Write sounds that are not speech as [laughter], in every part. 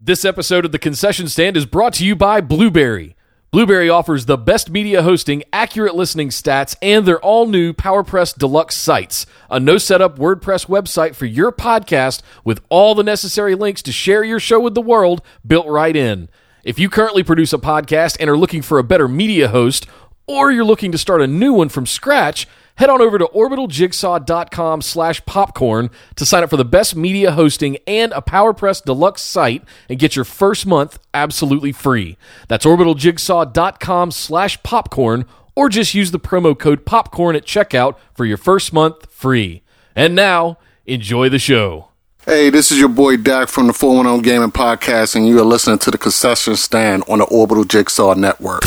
This episode of the concession stand is brought to you by Blubrry. Blubrry offers the best media hosting, accurate listening stats, and their all new PowerPress Deluxe sites, a no setup WordPress website for your podcast with all the necessary links to share your show with the world built right in. If you currently produce a podcast and are looking for a better media host, or you're looking to start a new one from scratch, head on over to orbitaljigsaw.com slash popcorn to sign up for the best media hosting and a PowerPress Deluxe site and get your first month absolutely free. That's orbitaljigsaw.com slash popcorn or just use the promo code popcorn at checkout for your first month free. And now, enjoy the show. Hey, this is your boy Dak from the 410 Gaming Podcast, and you are listening to the concession stand on the Orbital Jigsaw Network.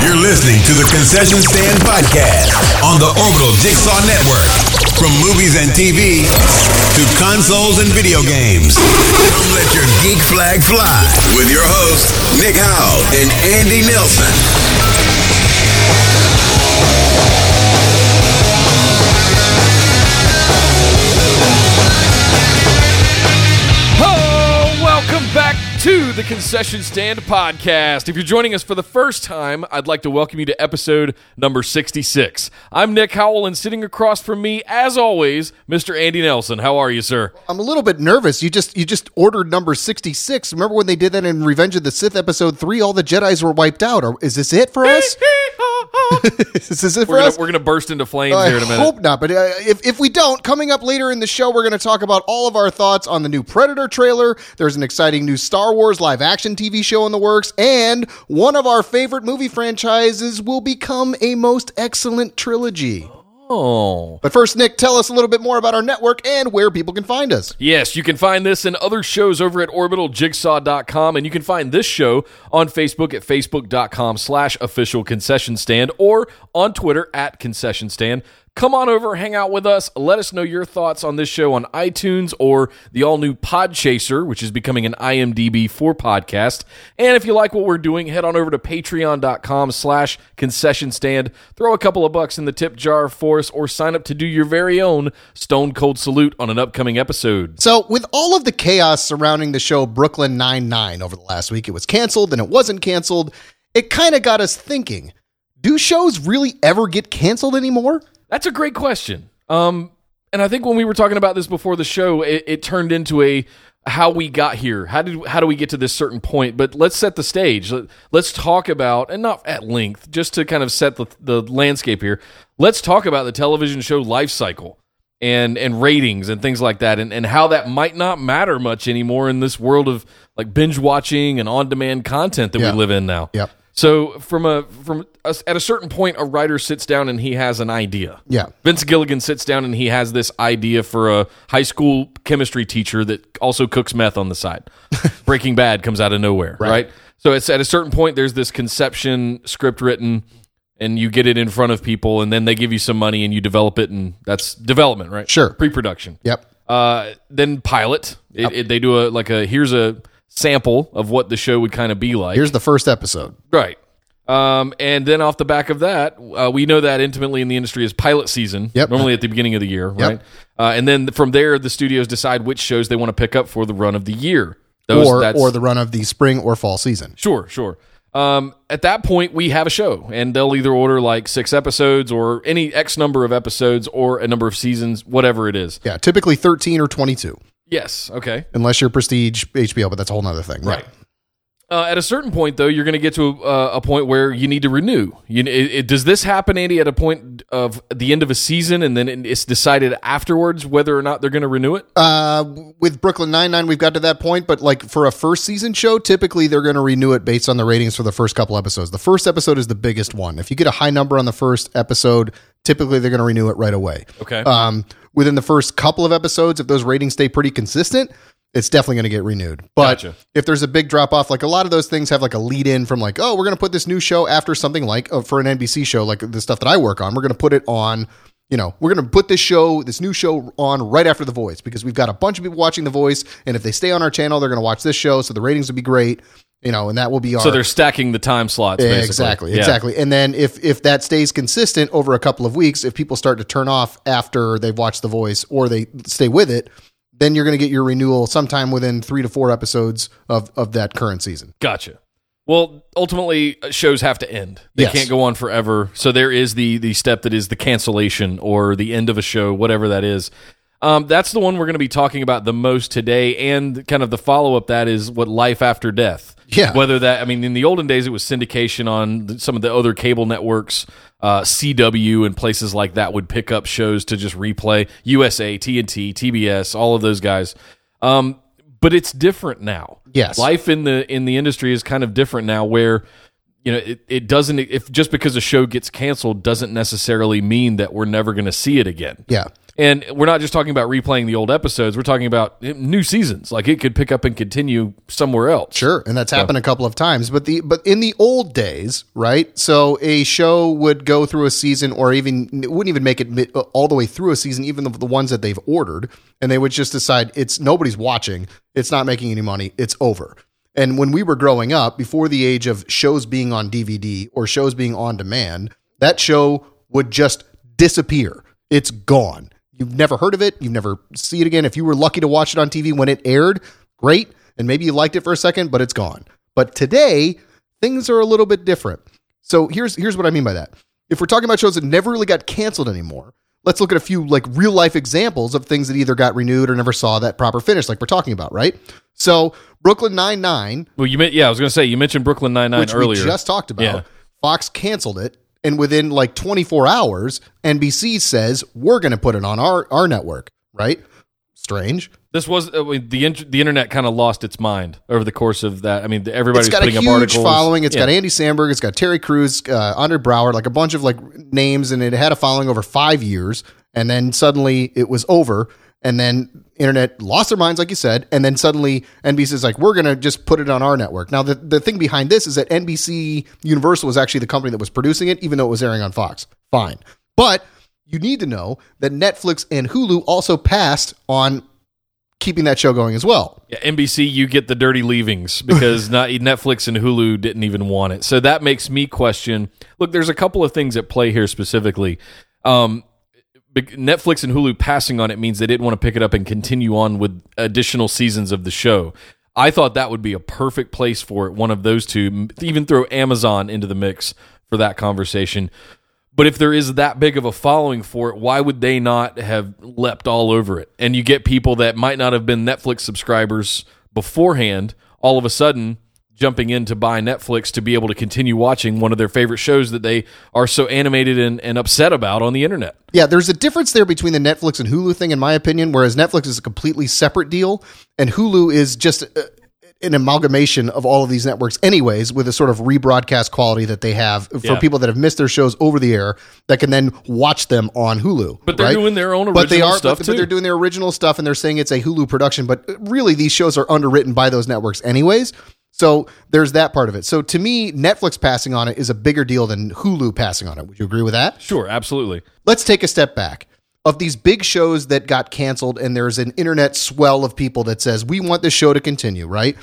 You're listening to the Concession Stand Podcast on the Orbital Jigsaw Network. From movies and TV to consoles and video games. Come let your geek flag fly with your hosts, Nick Howe and Andy Nelson. The Concession Stand Podcast. If you're joining us for the first time, I'd like to welcome you to episode number 66. I'm Nick Howell, and sitting across from me, as always, Mr. Andy Nelson. How are you, sir? I'm a little bit nervous. You just you just ordered number 66. Remember when they did that in Revenge of the Sith episode 3 all the Jedi's were wiped out. Or is this it for us? [laughs] [laughs] is it for we're, gonna, us? we're gonna burst into flames I here in a minute. hope not, but uh, if, if we don't, coming up later in the show, we're going to talk about all of our thoughts on the new Predator trailer. There's an exciting new Star Wars live action TV show in the works, and one of our favorite movie franchises will become a most excellent trilogy. Oh. But first, Nick, tell us a little bit more about our network and where people can find us. Yes, you can find this and other shows over at orbitaljigsaw.com, and you can find this show on Facebook at facebook.com slash official concession stand or on Twitter at concession stand. Come on over, hang out with us. Let us know your thoughts on this show on iTunes or the all new Podchaser, which is becoming an IMDb for podcast. And if you like what we're doing, head on over to patreon.com slash concession stand. Throw a couple of bucks in the tip jar for us or sign up to do your very own Stone Cold Salute on an upcoming episode. So, with all of the chaos surrounding the show Brooklyn Nine-Nine over the last week, it was canceled and it wasn't canceled. It kind of got us thinking do shows really ever get canceled anymore? That's a great question. Um, and I think when we were talking about this before the show, it, it turned into a how we got here. How did how do we get to this certain point? But let's set the stage. Let, us talk about and not at length, just to kind of set the the landscape here. Let's talk about the television show life cycle and and ratings and things like that, and and how that might not matter much anymore in this world of like binge watching and on demand content that Yeah. we live in now. Yep. So from a from a, at a certain point, a writer sits down and he has an idea. Yeah. Vince Gilligan sits down and he has this idea for a high school chemistry teacher that also cooks meth on the side. [laughs] Breaking Bad comes out of nowhere, right. So it's at a certain point there's this conception script written and you get it in front of people and then they give you some money and you develop it and that's development, right? Sure. Pre-production. Yep. Uh, then pilot. It, it, they do a like a here's a sample of what the show would kind of be like. Here's the first episode. Right. Um, and then off the back of that, uh, we know that intimately in the industry is pilot season. Yep. Normally at the beginning of the year, right? Uh, and then from there, the studios decide which shows they want to pick up for the run of the year. Those, or that's- or the run of the spring or fall season. Sure, sure. Um, at that point, we have a show, and they'll either order like six episodes or any X number of episodes or a number of seasons, whatever it is. Yeah, typically 13 or 22, Yes. Okay. unless you're prestige HBO, but that's a whole nother thing. Right. Uh, at a certain point, though, you're going to get to uh, a point where you need to renew. You, it, it- does this happen, Andy, at a point of the end of a season, and then it's decided afterwards whether or not they're going to renew it? Uh, with Brooklyn Nine-Nine, we've got to that point, but like for a first season show, typically they're going to renew it based on the ratings for the first couple episodes. The first episode is the biggest one. If you get a high number on the first episode, typically they're going to renew it right away. Okay. Um, within the first couple of episodes, if those ratings stay pretty consistent, it's definitely going to get renewed. But Gotcha. if there's a big drop off, like a lot of those things have like a lead in from like, oh, we're going to put this new show after something like uh, for an NBC show, like the stuff that I work on, we're going to put it on. You know, we're going to put this show, this new show on right after The Voice because we've got a bunch of people watching The Voice. And if they stay on our channel, they're going to watch this show. So the ratings would be great, you know, and that will be our. so they're stacking the time slots, Yeah, exactly, Yeah. exactly. And then if if that stays consistent over a couple of weeks, if people start to turn off after they've watched The Voice or they stay with it, then you're going to get your renewal sometime within three to four episodes of, of that current season. Gotcha. Well, ultimately, uh, shows have to end. They Yes. can't go on forever. So there is the the step that is the cancellation or the end of a show, whatever that is. Um, that's the one we're going to be talking about the most today, and kind of the follow up that is what life after death. Yeah. Whether that, I mean, in the olden days, it was syndication on some of the other cable networks. Uh, CW and places like that would pick up shows to just replay. USA, TNT, TBS, all of those guys. Um, but it's different now. Yes. life in the in the industry is kind of different now. Where you know it, it doesn't if just because a show gets canceled doesn't necessarily mean that we're never going to see it again. Yeah. And we're not just talking about replaying the old episodes. We're talking about eh, new seasons. Like it could pick up and continue somewhere else. Sure, and that's happened a couple of times. But the but in the old days, right? So a show would go through a season, or even it wouldn't even make it uh, all the way through a season, even the, the ones that they've ordered, and they would just decide it's nobody's watching, it's not making any money, it's over. And when we were growing up, before the age of shows being on DVD or shows being on demand, that show would just disappear. It's gone. You've never heard of it. You've never see it again. If you were lucky to watch it on TV when it aired, great. And maybe you liked it for a second, but it's gone. But today, things are a little bit different. So here's here's what I mean by that. If we're talking about shows that never really got canceled anymore, let's look at a few like real life examples of things that either got renewed or never saw that proper finish, like we're talking about, right? So Brooklyn Nine Nine, Well, you meant yeah. I was going to say you mentioned Brooklyn Nine Nine earlier. we just talked about, Yeah. Fox canceled it, and within like 24 hours, NBC says we're going to put it on our our network, right? Strange. this was uh, the int- the internet kind of lost its mind over the course of that. I mean, everybody's it's got a putting huge up articles. following. It's Yeah. got Andy Samberg. It's got Terry Crews, uh, Andre Braugher, like a bunch of like names, and it had a following over five years. And then suddenly it was over. And then internet lost their minds, like you said. And then suddenly NBC is like, we're going to just put it on our network. Now, the, the thing behind this is that NBC Universal was actually the company that was producing it, even though it was airing on Fox. Fine. But you need to know that Netflix and Hulu also passed on keeping that show going as well. Yeah, NBC, you get the dirty leavings [laughs] because not Netflix and Hulu didn't even want it. So that makes me question. Look, there's a couple of things at play here specifically. Um, Netflix and Hulu passing on it means they didn't want to pick it up and continue on with additional seasons of the show. I thought that would be a perfect place for it. One of those two, even throw Amazon into the mix for that conversation. But if there is that big of a following for it, why would they not have leapt all over it? And you get people that might not have been Netflix subscribers beforehand, all of a sudden jumping in to buy Netflix to be able to continue watching one of their favorite shows that they are so animated and, and upset about on the internet. Yeah, there's a difference there between the Netflix and Hulu thing, in my opinion. Whereas Netflix is a completely separate deal, and Hulu is just uh, an amalgamation of all of these networks, anyways, with a sort of rebroadcast quality that they have for Yeah. people that have missed their shows over the air that can then watch them on Hulu. But they're right? doing their own but they original are, stuff, but, too. but they're doing their original stuff, and they're saying it's a Hulu production. But really, these shows are underwritten by those networks, anyways. So there's that part of it. So to me, Netflix passing on it is a bigger deal than Hulu passing on it. Would you agree with that? Sure, absolutely. let's take a step back. Of these big shows that got canceled, and there's an internet swell of people that says, we want this show to continue, right?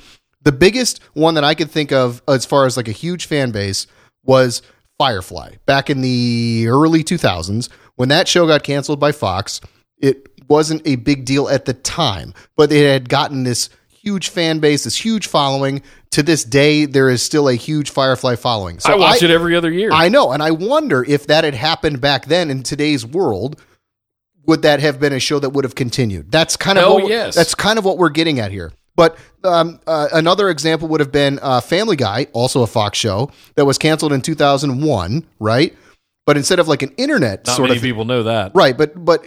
The biggest one that I could think of as far as like a huge fan base was Firefly back in the early 2000s. When that show got canceled by Fox, it wasn't a big deal at the time, but it had gotten this huge fan base, this huge following. To this day, there is still a huge Firefly following. So I watch it every other year. I know, and I wonder if that had happened back then in today's world, would that have been a show that would have continued? That's kind of Oh, what, yes. that's kind of what we're getting at here. But um, uh, another example would have been uh, Family Guy, also a Fox show that was canceled in 2001, right? But instead of like an internet Not sort many of people know that. Right, but but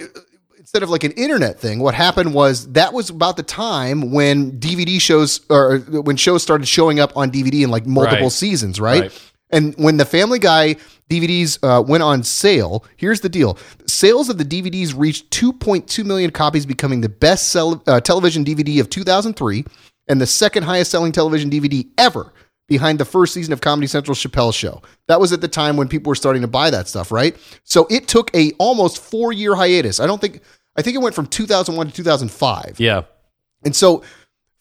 instead of like an internet thing, what happened was that was about the time when DVD shows or when shows started showing up on DVD in like multiple Right. seasons, right? Right. And when the Family Guy DVDs uh, went on sale, here's the deal: sales of the DVDs reached 2.2 million copies, becoming the best sell, uh, television DVD of 2003 and the second highest selling television DVD ever. Behind the first season of Comedy Central's Chappelle Show, that was at the time when people were starting to buy that stuff, right? So it took a almost four year hiatus. I don't think I think it went from 2001 to 2005. Yeah. And so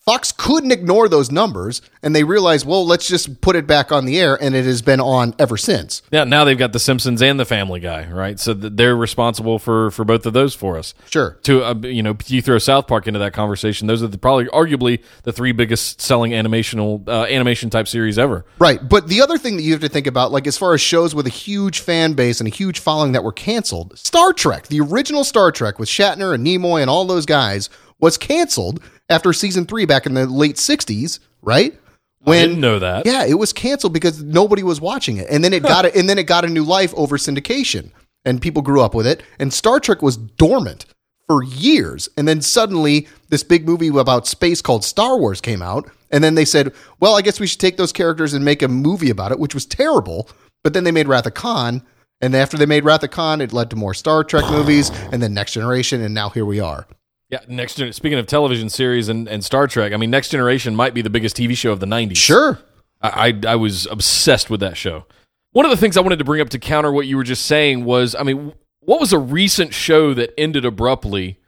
Fox couldn't ignore those numbers, and they realized, well, let's just put it back on the air, and it has been on ever since. Yeah, now they've got the Simpsons and the Family Guy, right? So they're responsible for for both of those for us. Sure. To uh, you know, you throw South Park into that conversation; those are the, probably arguably the three biggest selling animational uh, animation type series ever. Right. But the other thing that you have to think about, like as far as shows with a huge fan base and a huge following that were canceled, Star Trek, the original Star Trek with Shatner and Nimoy and all those guys, was canceled after season three back in the late 60s, right? When, I didn't know that. Yeah, it was canceled because nobody was watching it. And then it [laughs] got it and then it got a new life over syndication. And people grew up with it. And Star Trek was dormant for years. And then suddenly this big movie about space called Star Wars came out. And then they said, well, I guess we should take those characters and make a movie about it, which was terrible. But then they made Wrath of Khan. And after they made Wrath of Khan, it led to more Star Trek movies and then Next Generation. And now here we are. Yeah, next speaking of television series and, and Star Trek, I mean, Next Generation might be the biggest TV show of the '90s. Sure. I, I I was obsessed with that show. One of the things I wanted to bring up to counter what you were just saying was, I mean, what was a recent show that ended abruptly?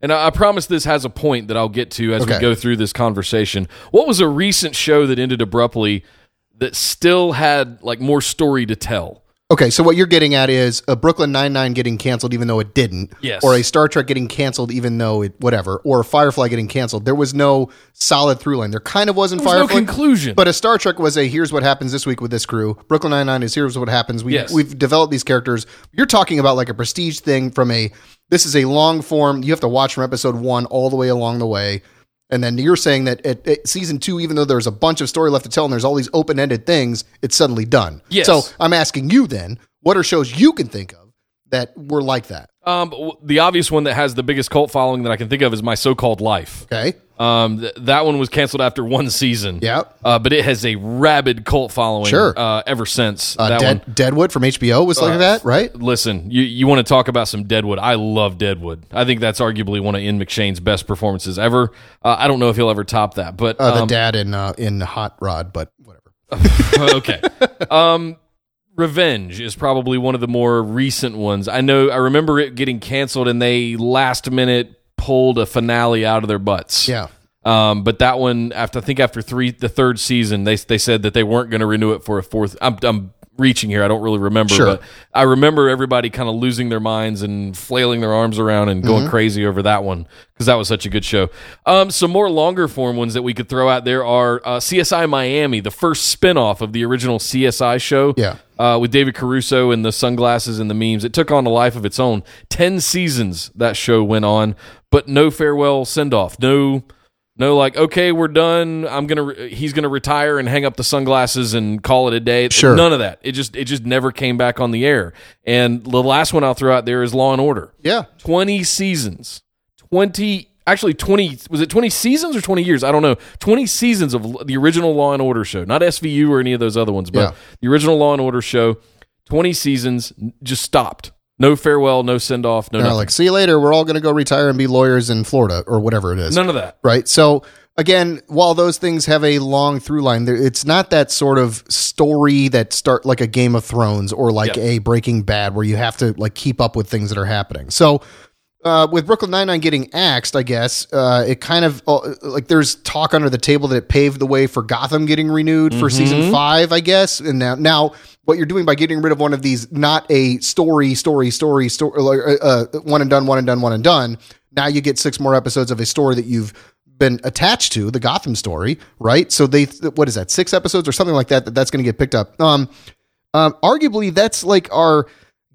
And I, I promise this has a point that I'll get to as we go through this conversation. What was a recent show that ended abruptly that still had like more story to tell? Okay, so what you're getting at is a Brooklyn Nine Nine getting canceled even though it didn't, Yes. or a Star Trek getting canceled even though it whatever, or a Firefly getting canceled. There was no solid through line. There kind of wasn't There was no Firefly, conclusion. but a Star Trek was a here's what happens this week with this crew. Brooklyn Nine Nine is here's what happens. We Yes. we've developed these characters. You're talking about like a prestige thing from a this is a long form. You have to watch from episode one all the way along the way. And then you're saying that at, at season two, even though there's a bunch of story left to tell and there's all these open ended things, it's suddenly done. Yes. So I'm asking you then, what are shows you can think of that were like that? Um, the obvious one that has the biggest cult following that I can think of is My So-Called Life. Okay. Um, th- that one was canceled after one season. Yeah. Uh, but it has a rabid cult following. Sure. Uh, ever since Uh, that Dead, one. Deadwood from HBO was like that, right? Listen, you, you want to talk about some Deadwood? I love Deadwood. I think that's arguably one of Ian McShane's best performances ever. Uh, I don't know if he'll ever top that, but Uh, the um, dad in uh, in Hot Rod, but whatever. [laughs] okay. Um, Revenge is probably one of the more recent ones. I know. I remember it getting canceled, and they last minute pulled a finale out of their butts. Yeah. Um, but that one, after I think after three, the third season, they they said that they weren't going to renew it for a fourth. I'm, I'm reaching here. I don't really remember, Sure. but I remember everybody kind of losing their minds and flailing their arms around and going Mm-hmm. crazy over that one because that was such a good show. Um, some more longer form ones that we could throw out there are uh, CSI Miami, the first spinoff of the original CSI show. Yeah. Uh, with David Caruso and the sunglasses and the memes, it took on a life of its own. Ten seasons that show went on, but no farewell send off. No, no, like okay, we're done. I'm gonna. Re- he's gonna retire and hang up the sunglasses and call it a day. Sure. None of that. It just it just never came back on the air. And the last one I'll throw out there is Law and Order. Yeah. 20 seasons 20 actually 20 was it 20 seasons or 20 years i don't know 20 seasons of the original law and order show not svu or any of those other ones but Yeah. the original law and order show 20 seasons just stopped no farewell no send off no They're nothing. like, see you later. We're all going to go retire and be lawyers in Florida or whatever it is. none of that right? So again, while those things have a long through line, it's not that sort of story that start like a Game of Thrones or like Yeah. a Breaking Bad where you have to like keep up with things that are happening. So. Uh, with Brooklyn Nine Nine getting axed, I guess uh, it kind of uh, like there's talk under the table that it paved the way for Gotham getting renewed for season five, I guess. And now, now what you're doing by getting rid of one of these, not a story, story, story, story, uh, uh, one and done, one and done, one and done. Now you get six more episodes of a story that you've been attached to, the Gotham story, right? So they, what is that, six episodes or something like that? That that's going to get picked up. Um, um, arguably that's like our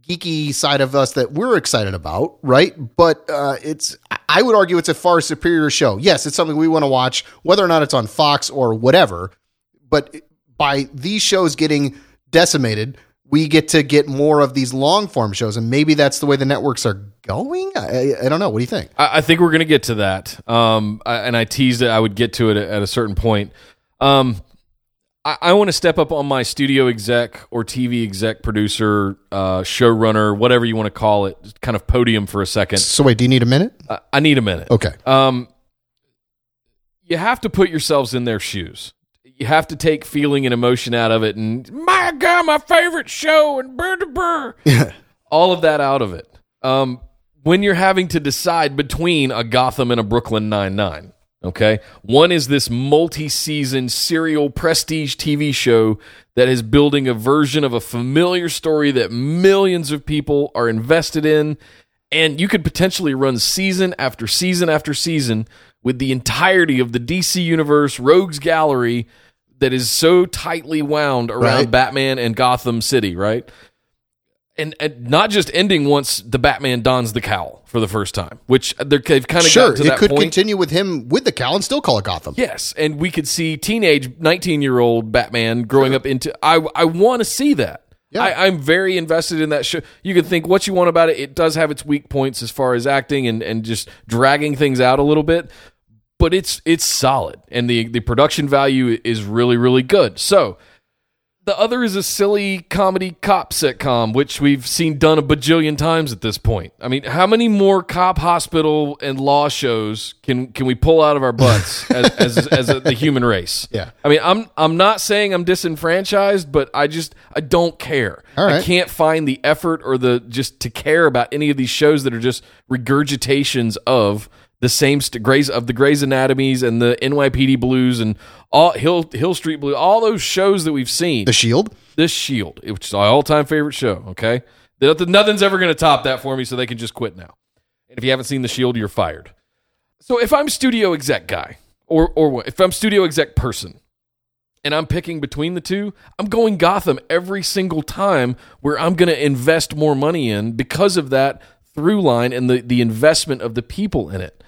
geeky side of us that we're excited about, right? But uh, it's I would argue it's a far superior show. Yes, it's something we want to watch, whether or not it's on Fox or whatever. But by these shows getting decimated, we get to get more of these long form shows, and maybe that's the way the networks are going. I, I don't know. What do you think? I, I think we're going to get to that. Um, I, and I teased it. I would get to it at, at a certain point. Um, I, I want to step up on my studio exec or TV exec producer, uh, showrunner, whatever you want to call it, kind of podium for a second. So wait, do you need a minute? I, I need a minute. Okay. Um, you have to put yourselves in their shoes. You have to take feeling and emotion out of it, and my God, my favorite show, and brr, brr. Yeah. [laughs] all of that out of it. Um, when you're having to decide between a Gotham and a Brooklyn Nine Nine, Okay. One is this multi season serial prestige TV show that is building a version of a familiar story that millions of people are invested in. And you could potentially run season after season after season with the entirety of the DC Universe Rogues Gallery that is so tightly wound around Right. Batman and Gotham City, right? And, and not just ending once the Batman dons the cowl for the first time, which they're, they've kind of Sure, it could point. continue with him with the cowl and still call it Gotham. Yes, and we could see teenage 19 year old Batman growing up into. I I want to see that. Yeah. I, I'm very invested in that show. You can think what you want about it. It does have its weak points as far as acting and, and just dragging things out a little bit, but it's it's solid and the the production value is really really good. So the other is a silly comedy cop sitcom, which we've seen done a bajillion times at this point. I mean, how many more cop hospital and law shows can can we pull out of our butts [laughs] as as, as a, the human race? Yeah. I mean, I'm I'm not saying I'm disenfranchised, but I just I don't care. Right. I can't find the effort or the just to care about any of these shows that are just regurgitations of the same st- Grey's of the Grey's Anatomies and the NYPD Blues and all Hill Hill Street Blue, all those shows that we've seen The Shield. this Shield, which is my all-time favorite show. Okay, Nothing- nothing's ever going to top that for me, so they can just quit now. And if you haven't seen the Shield, you're fired. So if I'm studio exec guy, or or if I'm studio exec person, and I'm picking between the two, I'm going Gotham every single time where I'm going to invest more money in because of that through line and the the investment of the people in it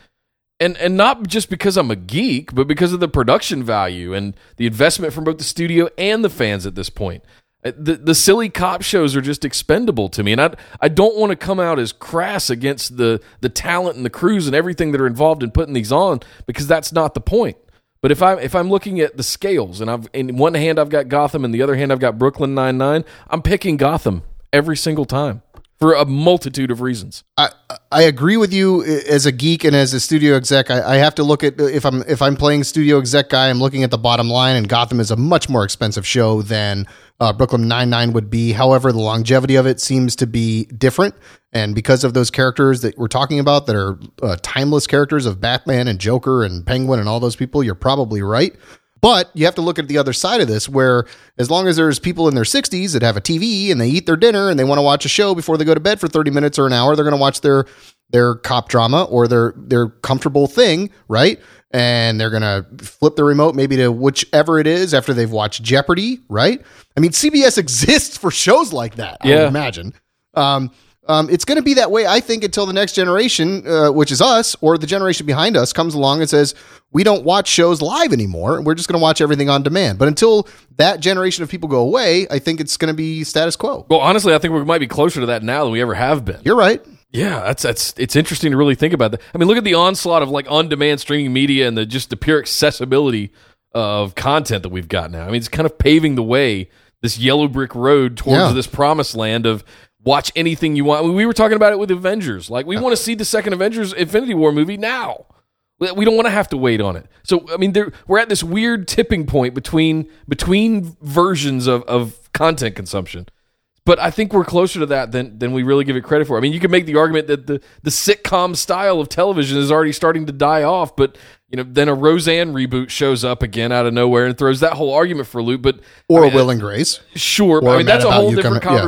and and not just because I'm a geek, but because of the production value and the investment from both the studio and the fans at this point. Uh, The the silly cop shows are just expendable to me, and I I don't want to come out as crass against the the talent and the crews and everything that are involved in putting these on because that's not the point. But if I'm if I'm looking at the scales and I've in one hand I've got Gotham and the other hand I've got Brooklyn Nine Nine, I'm picking Gotham every single time for a multitude of reasons. I I agree with you as a geek and as a studio exec. I, I have to look at if I'm if I'm playing studio exec guy, I'm looking at the bottom line, and Gotham is a much more expensive show than uh, Brooklyn Nine Nine would be. However, the longevity of it seems to be different, and because of those characters that we're talking about that are uh, timeless characters of Batman and Joker and Penguin and all those people, you're probably right. But you have to look at the other side of this, where as long as there's people in their 60s that have a TV and they eat their dinner and they want to watch a show before they go to bed for 30 minutes or an hour, they're going to watch their their cop drama or their their comfortable thing, right? And they're going to flip the remote maybe to whichever it is after they've watched Jeopardy, right? I mean, CBS [laughs] exists for shows like that. I Yeah. would imagine. Um, um, it's going to be that way, I think, until the next generation, uh, which is us or the generation behind us, comes along and says, we don't watch shows live anymore. We're just going to watch everything on demand. But until that generation of people go away, I think it's going to be status quo. Well, honestly, I think we might be closer to that now than we ever have been. You're right. Yeah, that's that's it's interesting to really think about that. I mean, look at the onslaught of like on-demand streaming media and the just the pure accessibility of content that we've got now. I mean, it's kind of paving the way this yellow brick road towards Yeah. this promised land of watch anything you want. We were talking about it with Avengers. Like, we uh. want to see the second Avengers Infinity War movie now. We don't want to have to wait on it. So, I mean, there, we're at this weird tipping point between between versions of, of content consumption. But I think we're closer to that than than we really give it credit for. I mean, you could make the argument that the the sitcom style of television is already starting to die off, but you know, then a Roseanne reboot shows up again out of nowhere and throws that whole argument for a loop. But Or I mean, Will and Grace. Sure, but I mean that's a whole different coming- yeah.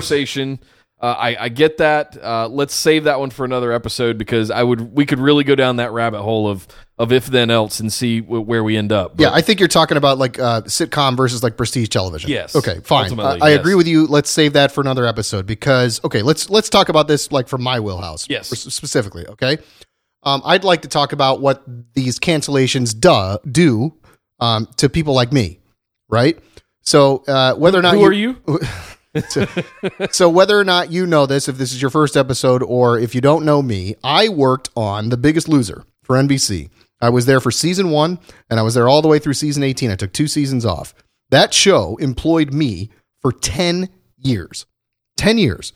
Uh, I, I get that. Uh, let's save that one for another episode because I would we could really go down that rabbit hole of of if then else and see w- where we end up. But Yeah, I think you're talking about like uh, sitcom versus like prestige television. Yes, Okay, fine. I, yes. agree with you. Let's save that for another episode because okay, let's let's talk about this like from my wheelhouse. Yes. specifically. Okay, um, I'd like to talk about what these cancellations do do um, to people like me, right? So uh, whether or not who are you? [laughs] so whether or not you know this, if this is your first episode or if you don't know me, I worked on The Biggest Loser for NBC. I was there for season one and I was there all the way through season 18. I took two seasons off. That show employed me for 10 years. 10 years.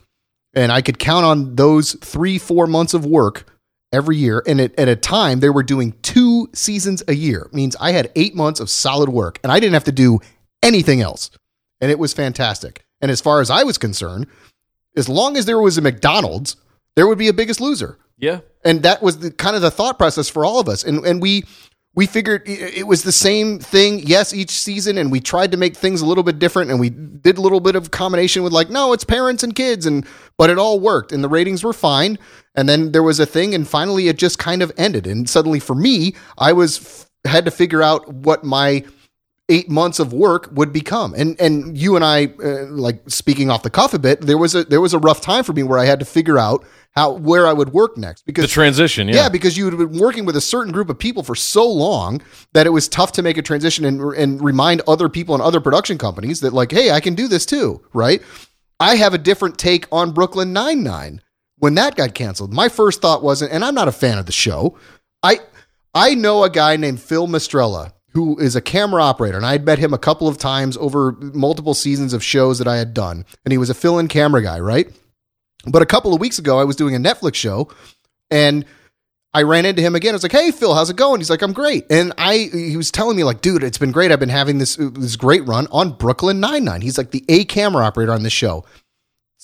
And I could count on those three, four months of work every year. And at, at a time, they were doing two seasons a year. it means I had eight months of solid work and I didn't have to do anything else. And it was fantastic. And as far as I was concerned, as long as there was a McDonald's, there would be a biggest loser Yeah, and that was the kind of the thought process for all of us and and we we figured it was the same thing, yes, each season, and we tried to make things a little bit different, and we did a little bit of combination with like, no, it's parents and kids, and but it all worked, and the ratings were fine. And then there was a thing, and finally it just kind of ended. And suddenly for me, I was had to figure out what my eight months of work would become. And and you and I, uh, like speaking off the cuff a bit, there was a there was a rough time for me where I had to figure out how where I would work next because The transition, yeah. yeah, because you had been working with a certain group of people for so long that it was tough to make a transition and, and remind other people and other production companies that, like, hey, I can do this too, right? I have a different take on Brooklyn Nine Nine when that got canceled. My first thought wasn't, and I'm not a fan of the show. I I know a guy named Phil Mistrella who is a camera operator, and I had met him a couple of times over multiple seasons of shows that I had done, and he was a fill-in camera guy, right? But a couple of weeks ago, I was doing a Netflix show, and I ran into him again. I was like, "Hey, Phil, how's it going?" He's like, "I'm great." And I, he was telling me like, "Dude, it's been great. I've been having this uh, this great run on Brooklyn Nine Nine. He's like the A camera operator on this show.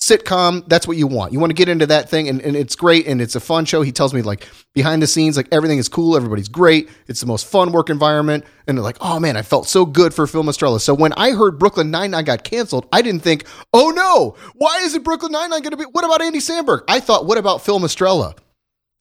Sitcom, that's what you want. You want to get into that thing, and, and it's great, and it's a fun show. He tells me like behind the scenes, like everything is cool, everybody's great. It's the most fun work environment, and they're like, "Oh man, I felt so good for Phil Mistrella." So when I heard Brooklyn Nine Nine got canceled, I didn't think, "Oh no, why isn't Brooklyn Nine Nine going to be? What about Andy Samberg?" I thought, "What about Phil Mistrella?"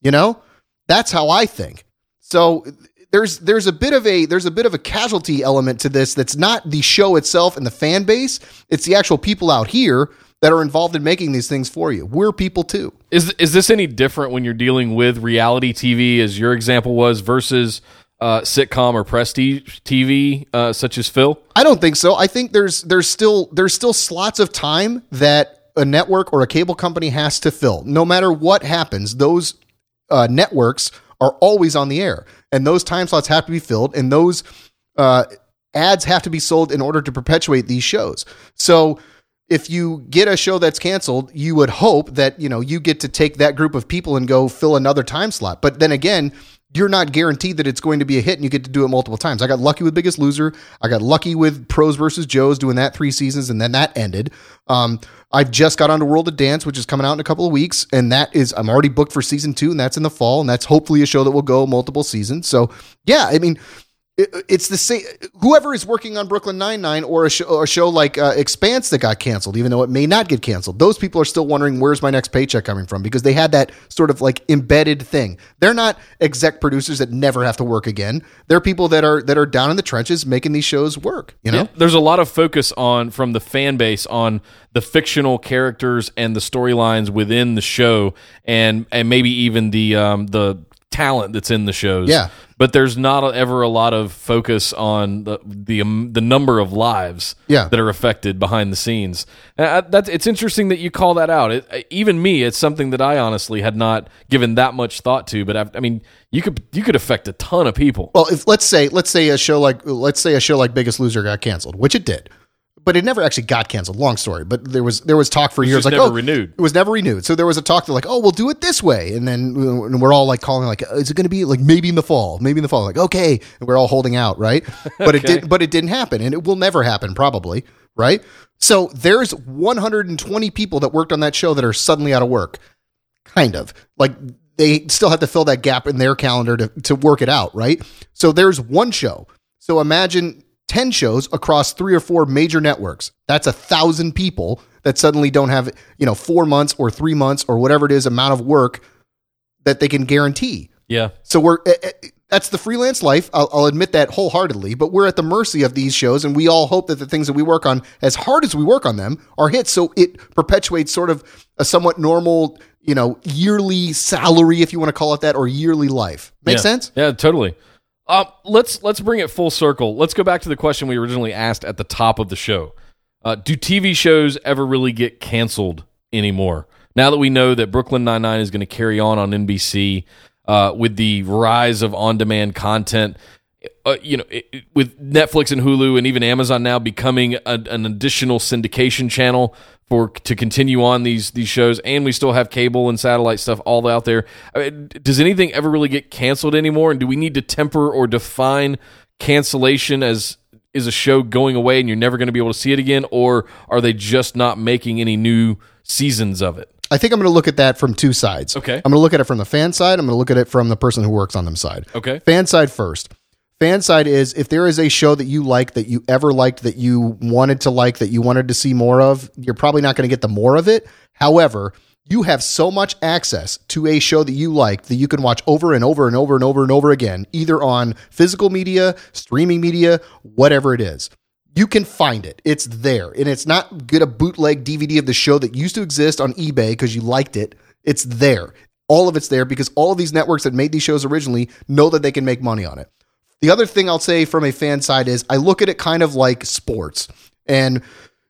You know, that's how I think. So there's there's a bit of a there's a bit of a casualty element to this that's not the show itself and the fan base. It's the actual people out here that are involved in making these things for you. We're people too. Is is this any different when you're dealing with reality TV, as your example was, versus uh, sitcom or prestige TV, uh, such as Phil? I don't think so. I think there's there's still there's still slots of time that a network or a cable company has to fill. No matter what happens, those uh, networks are always on the air, and those time slots have to be filled, and those uh, ads have to be sold in order to perpetuate these shows. So if you get a show that's canceled, you would hope that you know you get to take that group of people and go fill another time slot. But then again, you're not guaranteed that it's going to be a hit and you get to do it multiple times. I got lucky with Biggest Loser. I got lucky with Pros versus Joes doing that three seasons and then that ended. Um, I've just got onto World of Dance, which is coming out in a couple of weeks, and that is I'm already booked for season two, and that's in the fall, and that's hopefully a show that will go multiple seasons. So yeah, I mean it- it's the same. Whoever is working on Brooklyn Nine Nine or a show, a show like uh, Expanse that got canceled, even though it may not get canceled, those people are still wondering where's my next paycheck coming from because they had that sort of like embedded thing. They're not exec producers that never have to work again. They're people that are that are down in the trenches making these shows work. You know, There's a lot of focus on from the fan base on the fictional characters and the storylines within the show, and and maybe even the um, the talent that's in the shows. Yeah. but there's not ever a lot of focus on the the um, the number of lives Yeah. that are affected behind the scenes. Uh, that's it's interesting that you call that out. It, even me, it's something that I honestly had not given that much thought to. But I, I mean, you could you could affect a ton of people. Well, if let's say let's say a show like let's say a show like Biggest Loser got canceled, which it did, but it never actually got canceled. Long story, but there was there was talk for years like never oh renewed. It was never renewed. So there was a talk that like oh we'll do it this way, and then uh, and we're all like calling like is it going to be like maybe in the fall, maybe in the fall, like okay, and we're all holding out, right? [laughs] But it did, but it didn't happen, and it will never happen probably, right? So there's 120 people that worked on that show that are suddenly out of work kind of like they still have to fill that gap in their calendar to, to work it out right so there's one show so imagine 10 shows across three or four major networks that's a thousand people that suddenly don't have you know four months or three months or whatever it is amount of work that they can guarantee Yeah, so we're eh, eh, that's the freelance life. I'll, I'll admit that wholeheartedly. But we're at the mercy of these shows, and we all hope that the things that we work on, as hard as we work on them, are hits. So it perpetuates sort of a somewhat normal, you know, yearly salary, if you want to call it that, or yearly life. Make Yeah. sense? Yeah, totally. Uh, let's let's bring it full circle. Let's go back to the question we originally asked at the top of the show. Uh, do TV shows ever really get canceled anymore? Now that we know that Brooklyn Nine Nine is going to carry on on NBC uh, with the rise of on-demand content, uh, you know, it, it- with Netflix and Hulu and even Amazon now becoming a, an additional syndication channel for to continue on these these shows, and we still have cable and satellite stuff all out there. I mean, does anything ever really get canceled anymore? And do we need to temper or define cancellation as is a show going away and you're never going to be able to see it again, or are they just not making any new seasons of it? I think I'm going to look at that from two sides. Okay. I'm going to look at it from the fan side. I'm going to look at it from the person who works on them side. Okay. Fan side first. Fan side is if there is a show that you like that you ever liked that you wanted to like that you wanted to see more of, you're probably not going to get the more of it. However, you have so much access to a show that you like that you can watch over and over and over and over and over again, either on physical media, streaming media, whatever it is. You can find it. It's there. And it's not get a bootleg DVD of the show that used to exist on eBay because you liked it. It's there. All of it's there because all of these networks that made these shows originally know that they can make money on it. The other thing I'll say from a fan side is I look at it kind of like sports. And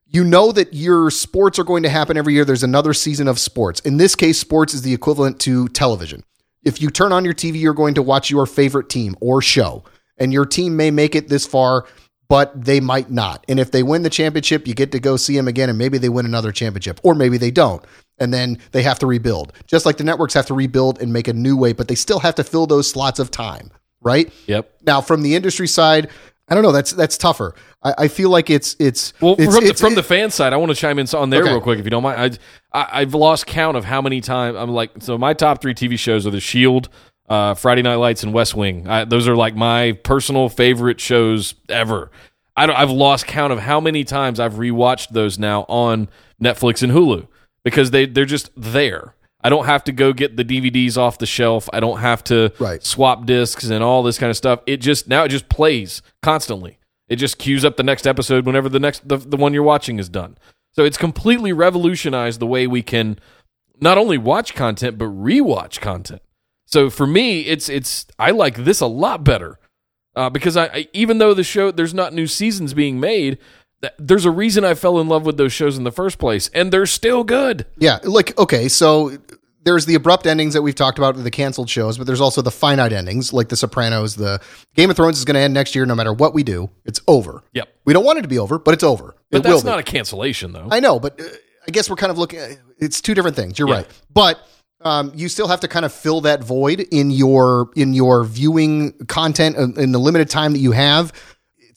you know that your sports are going to happen every year. There's another season of sports. In this case, sports is the equivalent to television. If you turn on your TV, you're going to watch your favorite team or show, and your team may make it this far, but they might not. And if they win the championship, you get to go see them again, and maybe they win another championship, or maybe they don't. And then they have to rebuild. Just like the networks have to rebuild and make a new way, but they still have to fill those slots of time right? Yep. Now, from the industry side, I don't know. That's that's tougher. I, I feel like it's it's Well, it's, from, it's- the, from the fan side, I want to chime in on there Okay. real quick, if you don't mind. I, I I've lost count of how many times I'm like. So my top three TV shows are The Shield, uh, Friday Night Lights, and West Wing. I, those are like my personal favorite shows ever. I don't, I've lost count of how many times I've rewatched those now on Netflix and Hulu because they they're just there. I don't have to go get the DVDs off the shelf. I don't have to Right. swap discs and all this kind of stuff. It just now it just plays constantly. It just queues up the next episode whenever the next the, the one you're watching is done. So it's completely revolutionized the way we can not only watch content but rewatch content. So for me, it's it's I like this a lot better uh, because I, I even though the show there's not new seasons being made, there's a reason I fell in love with those shows in the first place, and they're still good. yeah. Like okay, so there's the abrupt endings that we've talked about with the canceled shows, but there's also the finite endings, like The Sopranos. The Game of Thrones is going to end next year, no matter what we do. It's over. Yep. We don't want it to be over, but it's over. But it that's not a cancellation though. I know, but uh, I guess we're kind of looking at it's two different things. You're Yeah. right. But um, you still have to kind of fill that void in your in your viewing content in in the limited time that you have.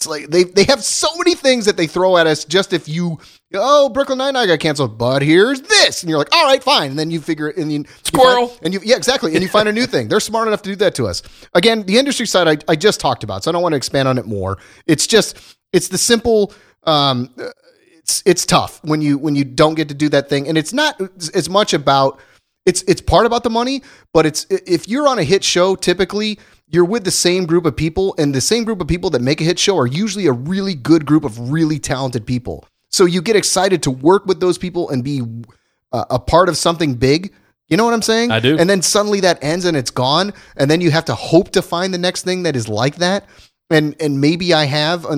It's like they they have so many things that they throw at us just if you oh Brooklyn Nine Nine got canceled, but here's this, and you're like, all right, fine, and then you figure it, and you you Squirrel. find- and you yeah exactly, and you find a new thing. They're smart enough to do that to us. Again, the industry side I, I just talked about, so I don't want to expand on it more. It's just it's the simple um, it's it's tough when you when you don't get to do that thing and it's not as much about it's it's part about the money but it's if you're on a hit show typically you're with the same group of people and the same group of people that make a hit show are usually a really good group of really talented people so you get excited to work with those people and be uh, a part of something big you know what I'm saying? I do. And then suddenly that ends and it's gone, and then you have to hope to find the next thing that is like that. And and maybe I have uh,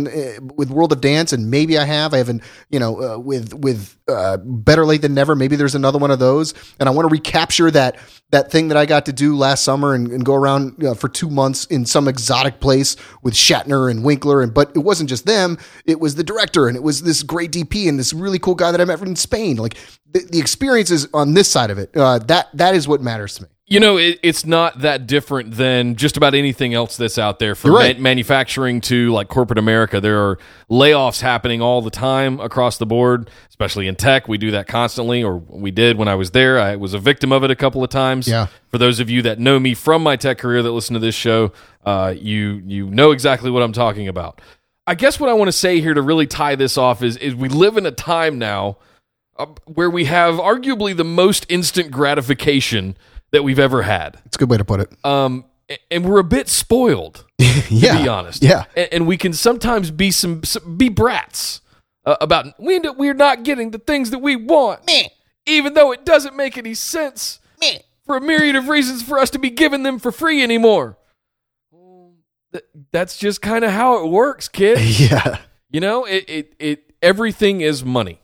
with World of Dance, and maybe I have. I haven't, you know, uh, with with uh, Better Late Than Never. Maybe there's another one of those, and I want to recapture that that thing that I got to do last summer and, and go around uh, for two months in some exotic place with Shatner and Winkler. And but it wasn't just them; it was the director, and it was this great DP and this really cool guy that I met from Spain. Like the, the experiences on this side of it, uh, that that is what matters to me. You know, it, it's not that different than just about anything else that's out there from right. ma- manufacturing to like corporate America. There are layoffs happening all the time across the board, especially in tech. We do that constantly, or we did when I was there. I was a victim of it a couple of times. Yeah. For those of you that know me from my tech career that listen to this show, uh, you you know exactly what I'm talking about. I guess what I want to say here to really tie this off is is we live in a time now uh, where we have arguably the most instant gratification that we've ever had. It's a good way to put it. Um, and we're a bit spoiled, yeah, [laughs] to be honest. Yeah, and, and we can sometimes be some, some be brats uh, about we end up- we're not getting the things that we want, even though it doesn't make any sense for a myriad of reasons for us to be giving them for free anymore. That's just kind of how it works, kid. [laughs] yeah, You know, it, it, it everything is money?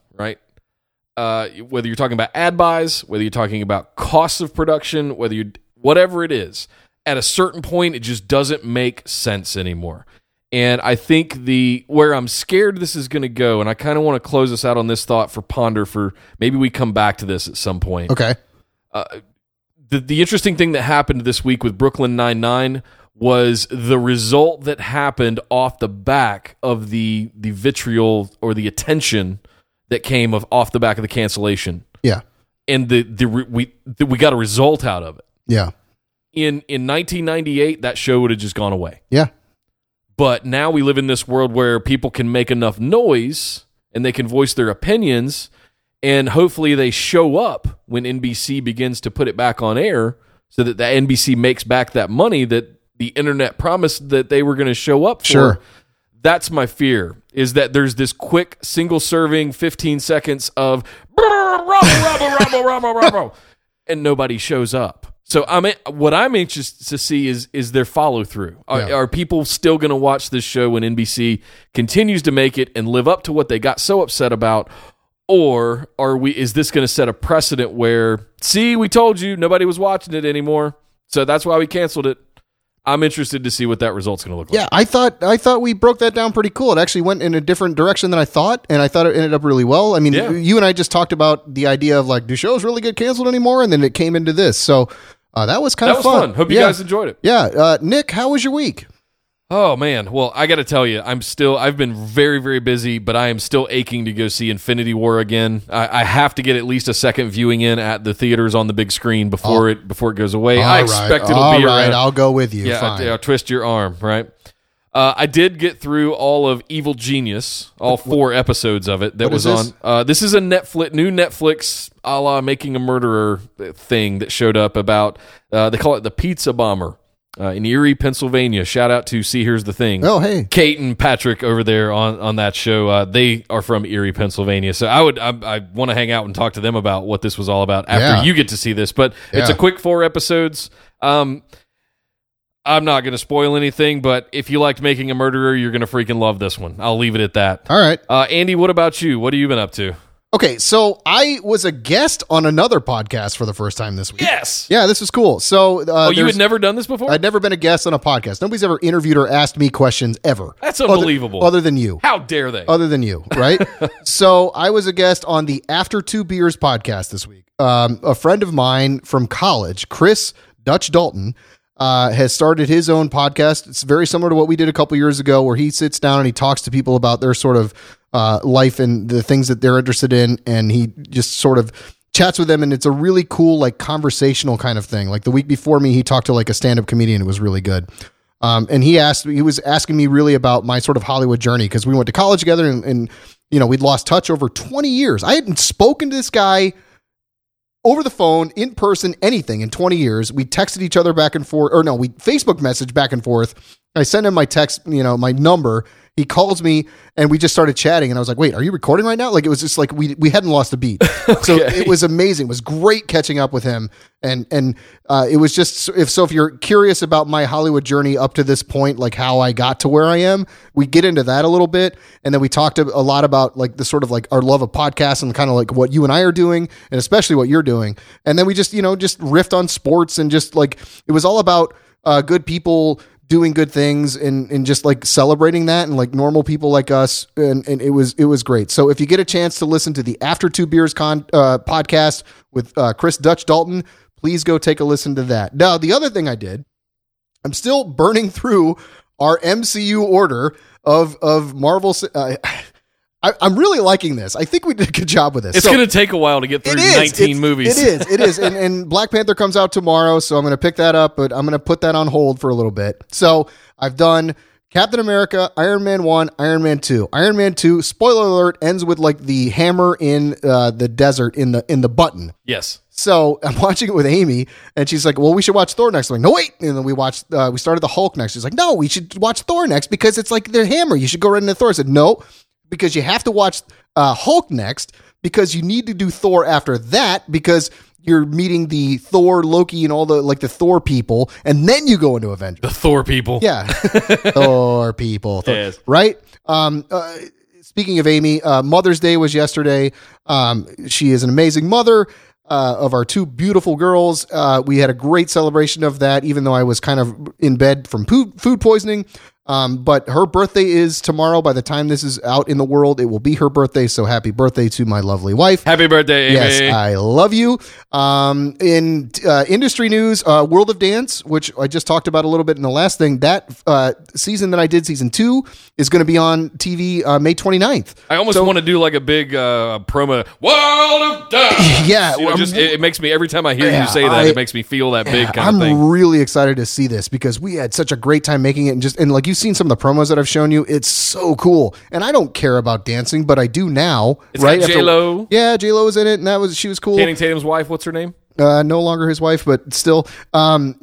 Uh, whether you're talking about ad buys, whether you're talking about costs of production, whether you whatever it is, at a certain point, it just doesn't make sense anymore. And I think the where I'm scared this is going to go, and I kind of want to close us out on this thought for ponder for maybe we come back to this at some point okay, the the interesting thing that happened this week with Brooklyn Nine Nine was the result that happened off the back of the the vitriol or the attention that came of off the back of the cancellation, yeah, and the the we the, we got a result out of it. yeah, In in 1998, that show would have just gone away. yeah, But now we live in this world where people can make enough noise and they can voice their opinions, and hopefully they show up when NBC begins to put it back on air so that the NBC makes back that money that the internet promised that they were going to show up for. Sure. That's my fear is that there's this quick single serving 15 seconds of and nobody shows up. So I'm what I'm anxious to see is is their follow through. Are, Yeah. are people still going to watch this show when NBC continues to make it and live up to what they got so upset about, or are we? Is this going to set a precedent where see we told you nobody was watching it anymore, so that's why we canceled it. I'm interested to see what that result's going to look like. Yeah, I thought I thought we broke that down pretty cool. It actually went in a different direction than I thought, and I thought it ended up really well. I mean, Yeah. you and I just talked about the idea of like, do shows really get canceled anymore? And then it came into this, so uh, that was kind That of was fun. fun. Hope you yeah. guys enjoyed it. Yeah, uh, Nick, how was your week? Oh man, well I got to tell you, I'm still I've been very very busy, but I am still aching to go see Infinity War again. I, I have to get at least a second viewing in at the theaters on the big screen before it before it goes away. I right, expect it'll all be right. around. I'll go with you. yeah, Fine. I'll, I'll twist your arm, right? Uh, I did get through all of Evil Genius, all four episodes of it that was is this? on. Uh, this is a Netflix, new Netflix a la Making a Murderer thing that showed up about. Uh, they call it the Pizza Bomber uh, in Erie, Pennsylvania. Shout out to See Here's the Thing. Oh, hey. Kate and Patrick over there on, on that show. Uh, they are from Erie, Pennsylvania. So I would I, I want to hang out and talk to them about what this was all about after Yeah. you get to see this. But it's a quick four episodes. Um, I'm not going to spoil anything, but if you liked Making a Murderer, you're going to freaking love this one. I'll leave it at that. All right. Uh, Andy, what about you? What have you been up to? Okay, so I was a guest on another podcast for the first time this week. Yes. Yeah, this is cool. So, uh, oh, you had never done this before? I'd never been a guest on a podcast. Nobody's ever interviewed or asked me questions ever. That's Other- unbelievable. Other, than you. How dare they? Other than you, right? [laughs] so I was a guest on the After Two Beers podcast this week. Um, a friend of mine from college, Chris Dutch Dalton, uh, has started his own podcast. It's very similar to what we did a couple years ago, where he sits down and he talks to people about their sort of uh, life and the things that they're interested in, and he just sort of chats with them and it's a really cool like conversational kind of thing. Like the week before me he talked to like a stand-up comedian. It was really good. Um, and he asked me he was asking me really about my sort of hollywood journey because we went to college together and, and you know we'd lost touch over 20 years. I hadn't spoken to this guy over the phone in person anything in 20 years. We texted each other back and forth or no we facebook messaged back and forth. I sent him my text you know my number he calls me and we just started chatting and i was like wait are you recording right now? Like it was just like we we hadn't lost a beat. [laughs] So it was amazing. It was great catching up with him. And and uh, it was just if so if you're curious about my hollywood journey up to this point like how i got to where i am we get into that a little bit. And then we talked a a lot about like the sort of like our love of podcasts and kind of like what you and i are doing and especially what you're doing. And then we just you know just riffed on sports and just like it was all about uh, good people doing good things and, and just like celebrating that and like normal people like us and, and it was it was great. So if you get a chance to listen to the after two beers con uh, podcast with uh, chris dutch dalton please go take a listen to that. Now the other thing i did i'm still burning through our mcu order of of marvel uh, I, i'm really liking this i think we did a good job with this it's So- going to take a while to get through 19 It's- movies. It is. It is. And, and Black Panther comes out tomorrow, so I'm going to pick that up, but I'm going to put that on hold for a little bit. So I've done Captain America, Iron Man 1, Iron Man 2. Iron Man 2, spoiler alert, ends with like the hammer in uh, the desert in the in the button. Yes. So I'm [laughs] watching it with Amy, and she's like, "Well, we should watch Thor next." I'm like, "No, wait!" And then we watched. Uh, we started the Hulk next. She's like, "No, we should watch Thor next because it's like the hammer. You should go right into Thor." I said, "No, because you have to watch uh, Hulk next because you need to do Thor after that because." You're meeting the Thor, Loki, and all the like the Thor people, and then you go into Avengers. The Thor people. Yeah, [laughs] Thor people, Thor- Yes. right? Um, uh, speaking of Amy, uh, Mother's Day was yesterday. Um, she is an amazing mother uh, of our two beautiful girls. Uh, we had a great celebration of that, even though I was kind of in bed from food, food poisoning. Um, but her birthday is tomorrow. By the time this is out in the world, it will be her birthday. So happy birthday to my lovely wife. Happy birthday, Amy. Yes, I love you. Um, in uh, industry news, uh, World of Dance, which I just talked about a little bit in the last thing, that uh, season that I did, season two, is going to be on TV uh, May 29th. I almost want to do like a big uh, promo. World of Dance. [laughs] Yeah, You know, just it, it makes me every time I hear Yeah, you say that, I- it makes me feel that big kind I'm of thing. really excited to see this because we had such a great time making it, and just and like you you've seen some of the promos that I've shown you. It's so cool, and I don't care about dancing, but I do now. It's right? After- J-Lo. Yeah, J Lo was in it, and that was she was cool. Channing Tatum's wife, what's her name? uh, no longer his wife, but still. Um,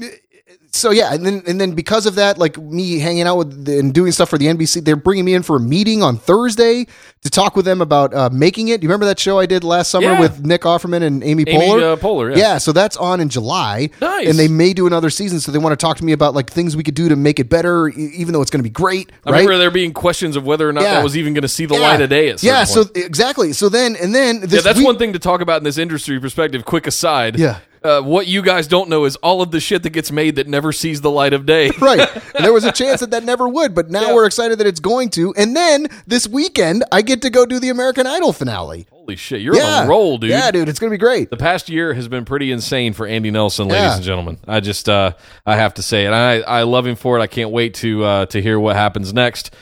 so yeah, and then and then because of that, like me hanging out with the, and doing stuff for the NBC, they're bringing me in for a meeting on Thursday to talk with them about uh, making it. Do you remember that show I did last summer Yeah. with Nick Offerman and Amy, Amy, Poehler? uh, Poehler, yeah. yeah, so that's on in July. Nice. And they may do another season, so they want to talk to me about like things we could do to make it better, e- even though it's going to be great. I right? remember there being questions of whether or not Yeah. that was even going to see the light of day at yeah, point. so exactly. So then and then this yeah, that's week- one thing to talk about in this industry perspective. Quick aside. Yeah. Uh, what you guys don't know is all of the shit that gets made that never sees the light of day. [laughs] right. And there was a [laughs] chance that that never would, but now Yeah. we're excited that it's going to. And then this weekend, I get to go do the American Idol finale. Holy shit, you're yeah, on a roll, dude. Yeah, dude, it's gonna be great. The past year has been pretty insane for Andy Nelson, ladies Yeah. and gentlemen. I just uh, I have to say it. I I love him for it. I can't wait to uh, to hear what happens next.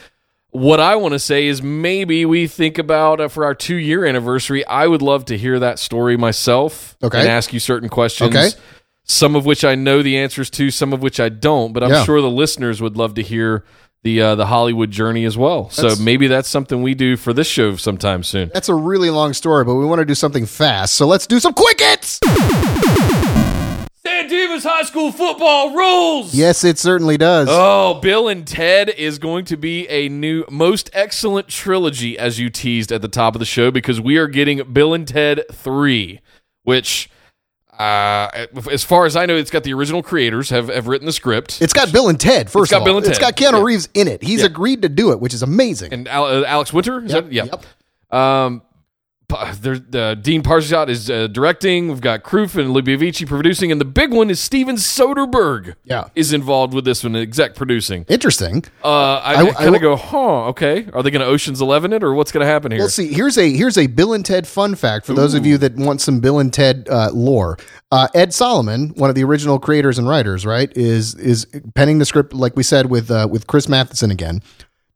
What I want to say is maybe we think about uh, for our two year anniversary. I would love to hear that story myself Okay. and ask you certain questions. Okay. Some of which I know the answers to, some of which I don't. But I'm Yeah. sure the listeners would love to hear the uh, the Hollywood journey as well. so maybe that's something we do for this show sometime soon. That's a really long story, but we want to do something fast. So let's do some quick hits. San Dimas High School football rules. Yes, it certainly does. Oh, Bill and Ted is going to be a new most excellent trilogy, as you teased at the top of the show, because we are getting Bill and Ted 3, which, uh, as far as I know, it's got the original creators have, have written the script. It's got Bill and Ted. First got of all, Bill and it's Ted. got Keanu Yeah. Reeves in it. He's Yeah. agreed to do it, which is amazing. and Al- uh, Alex Winter? Is Yep, that? Yeah. yep. Um, uh, Dean Parisot is uh, directing. We've got Kroopf and Lebovici producing, and the big one is Steven Soderbergh. Yeah. is involved with this one, exec producing. Interesting. Uh, I, I- kind of go, huh? Okay, are they going to Ocean's Eleven it, or what's going to happen here? Well, see, here's a here's a Bill and Ted fun fact for those of you that want some Bill and Ted uh, lore. Uh, Ed Solomon, one of the original creators and writers, right, is is penning the script, like we said with uh, with Chris Matheson again.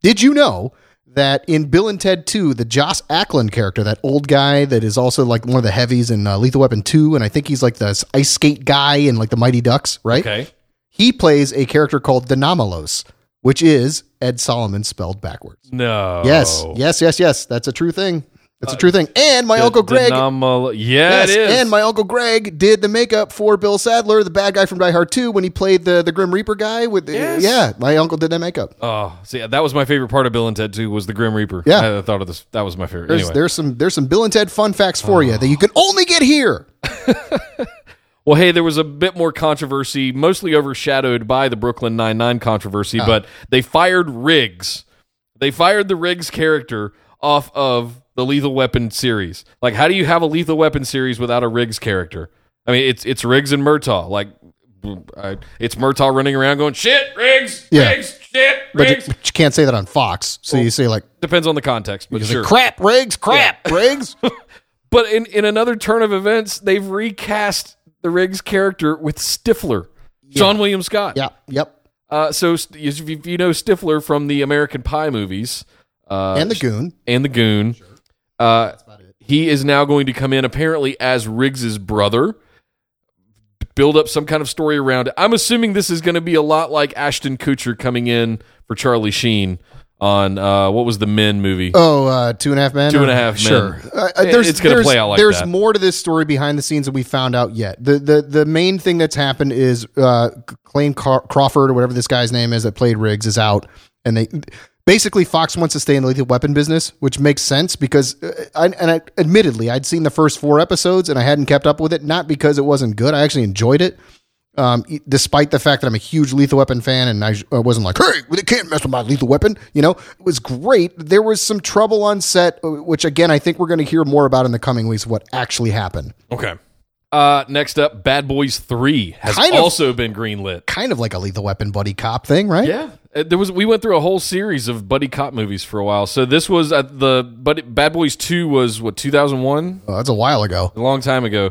Did you know that in Bill and Ted 2, the Joss Ackland character, that old guy that is also like one of the heavies in uh, Lethal Weapon 2, and I think he's like the ice skate guy in like the Mighty Ducks, right? okay, He plays a character called De Nomolos, which is Ed Solomon spelled backwards. no, Yes, yes, yes, yes. That's a true thing. That's a uh, true thing. And my uncle Greg. Denomal- yeah, yes, it is. and my uncle Greg did the makeup for Bill Sadler, the bad guy from Die Hard 2, when he played the the Grim Reaper guy. With the, Yes. yeah, my uncle did that makeup. oh, see, that was my favorite part of Bill and Ted 2 Was the Grim Reaper? Yeah. I thought of this. That was my favorite. There's anyway, there's some there's some Bill and Ted fun facts for you that you can only get here. [laughs] well, hey, there was a bit more controversy, mostly overshadowed by the Brooklyn Nine Nine controversy, uh-huh. but they fired Riggs. They fired the Riggs character off of the Lethal Weapon series. Like, how do you have a Lethal Weapon series without a Riggs character? I mean, it's it's Riggs and Murtaugh. Like, I, it's Murtaugh running around going, "Shit, Riggs, Yeah. Riggs, shit, But you, Riggs." but you can't say that on Fox. So you say like, Depends on the context, but sure. crap, Riggs, crap, Riggs. [laughs] But in, in another turn of events, they've recast the Riggs character with Stifler, Seann William Scott. yeah, yep. Uh, so if you know Stifler from the American Pie movies uh, And the goon. and the Goon, uh, he is now going to come in apparently as Riggs's brother. Build up some kind of story around it. I'm assuming this is going to be a lot like Ashton Kutcher coming in for Charlie Sheen on uh, what was the Men movie? Oh, uh, two and a half men. Two and Or- a Half Men. Sure. Uh, uh, there's, it's gonna play out like There's that. more to this story behind the scenes that we found out yet. The the the main thing that's happened is uh, Clayne Car- Crawford or whatever this guy's name is that played Riggs is out, and they basically Fox wants to stay in the lethal weapon business, which makes sense because uh, I, and I admittedly I'd seen the first four episodes and I hadn't kept up with it, not because it wasn't good. I actually enjoyed it. Um, despite the fact that I'm a huge Lethal Weapon fan, and I, I wasn't like, "Hey, they can't mess with my Lethal Weapon," you know, it was great. There was some trouble on set, uh, which again I think we're going to hear more about in the coming weeks. What actually happened? Okay. Uh, next up, Bad Boys Three has Kind of- also been greenlit. Kind of like a Lethal Weapon buddy cop thing, right? Yeah, Uh, there was. We went through a whole series of buddy cop movies for a while. So this was at the buddy, Bad Boys Two was what 2001, Oh, that's a while ago. a long time ago.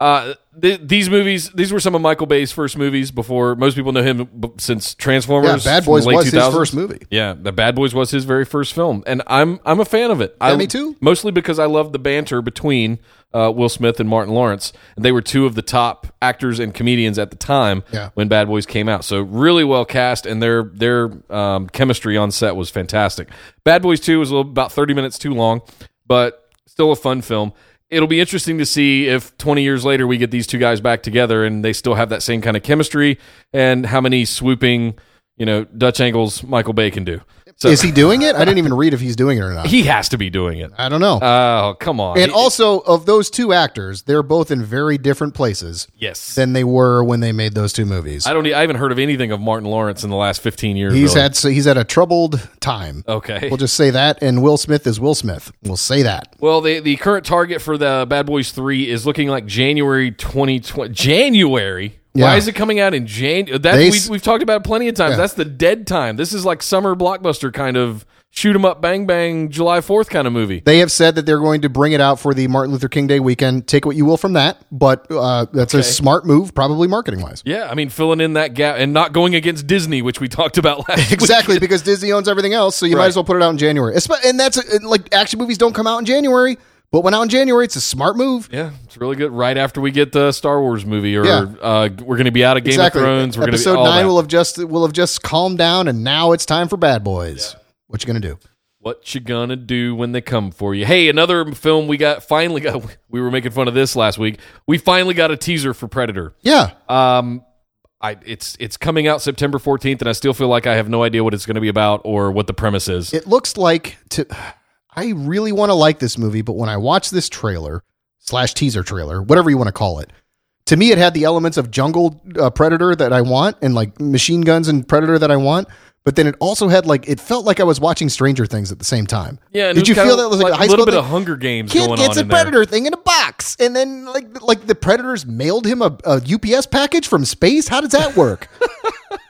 Uh, th- these movies, these were some of Michael Bay's first movies before most people know him b- since Transformers. Yeah, Bad Boys was his 2000s. first movie. Yeah, the Bad Boys was his very first film, and I'm I'm a fan of it. I, me too. Mostly because I love the banter between uh, Will Smith and Martin Lawrence, and they were two of the top actors and comedians at the time Yeah. when Bad Boys came out. So really well cast, and their their um, chemistry on set was fantastic. Bad Boys Two was a little, about 30 minutes too long, but still a fun film. It'll be interesting to see if 20 years later we get these two guys back together and they still have that same kind of chemistry, and how many swooping, you know, Dutch angles Michael Bay can do. So Is he doing it? I didn't even read if he's doing it or not. [laughs] he has to be doing it. I don't know. Oh, come on. and also, of those two actors, they're both in very different places yes. than they were when they made those two movies. I don't. I haven't heard of anything of Martin Lawrence in the last 15 years. He's really. had so he's had a troubled time. Okay. We'll just say that. And Will Smith is Will Smith. We'll say that. Well, the the current target for the Bad Boys Three is looking like January 2020. January. Why is it coming out in January? That we, s- we've talked about it plenty of times. Yeah. That's the dead time. This is like summer blockbuster kind of shoot 'em up, bang bang, July Fourth kind of movie. They have said that they're going to bring it out for the Martin Luther King Day weekend. Take what you will from that, but uh, that's a smart move, probably marketing wise. Yeah, I mean filling in that gap and not going against Disney, which we talked about last. [laughs] week. Exactly, because Disney owns everything else, so you might as well put it out in January. And that's uh, like action movies don't come out in January, but when out in January, it's a smart move. Yeah, it's really good. Right after we get the Star Wars movie, or Yeah. uh, we're going to be out of Game exactly. of Thrones. We're going to be Episode nine that. will have just will have just calmed down, and now it's time for Bad Boys. What you gonna do? What you gonna do when they come for you? Hey, another film we got finally got. [laughs] We were making fun of this last week. We finally got a teaser for Predator. Yeah, Um, I it's it's coming out September fourteenth, and I still feel like I have no idea what it's going to be about or what the premise is. it looks like to. I really want to like this movie, but when I watch this trailer slash teaser trailer, whatever you want to call it, to me it had the elements of Jungle uh, Predator that I want, and like machine guns and Predator that I want. But then it also had like it felt like I was watching Stranger Things at the same time. yeah, did you feel that was like, a high little school bit thing? of Hunger Games Kid going gets on a in there. predator thing in a box, and then like like the predators mailed him a, a UPS package from space. How does that work? [laughs]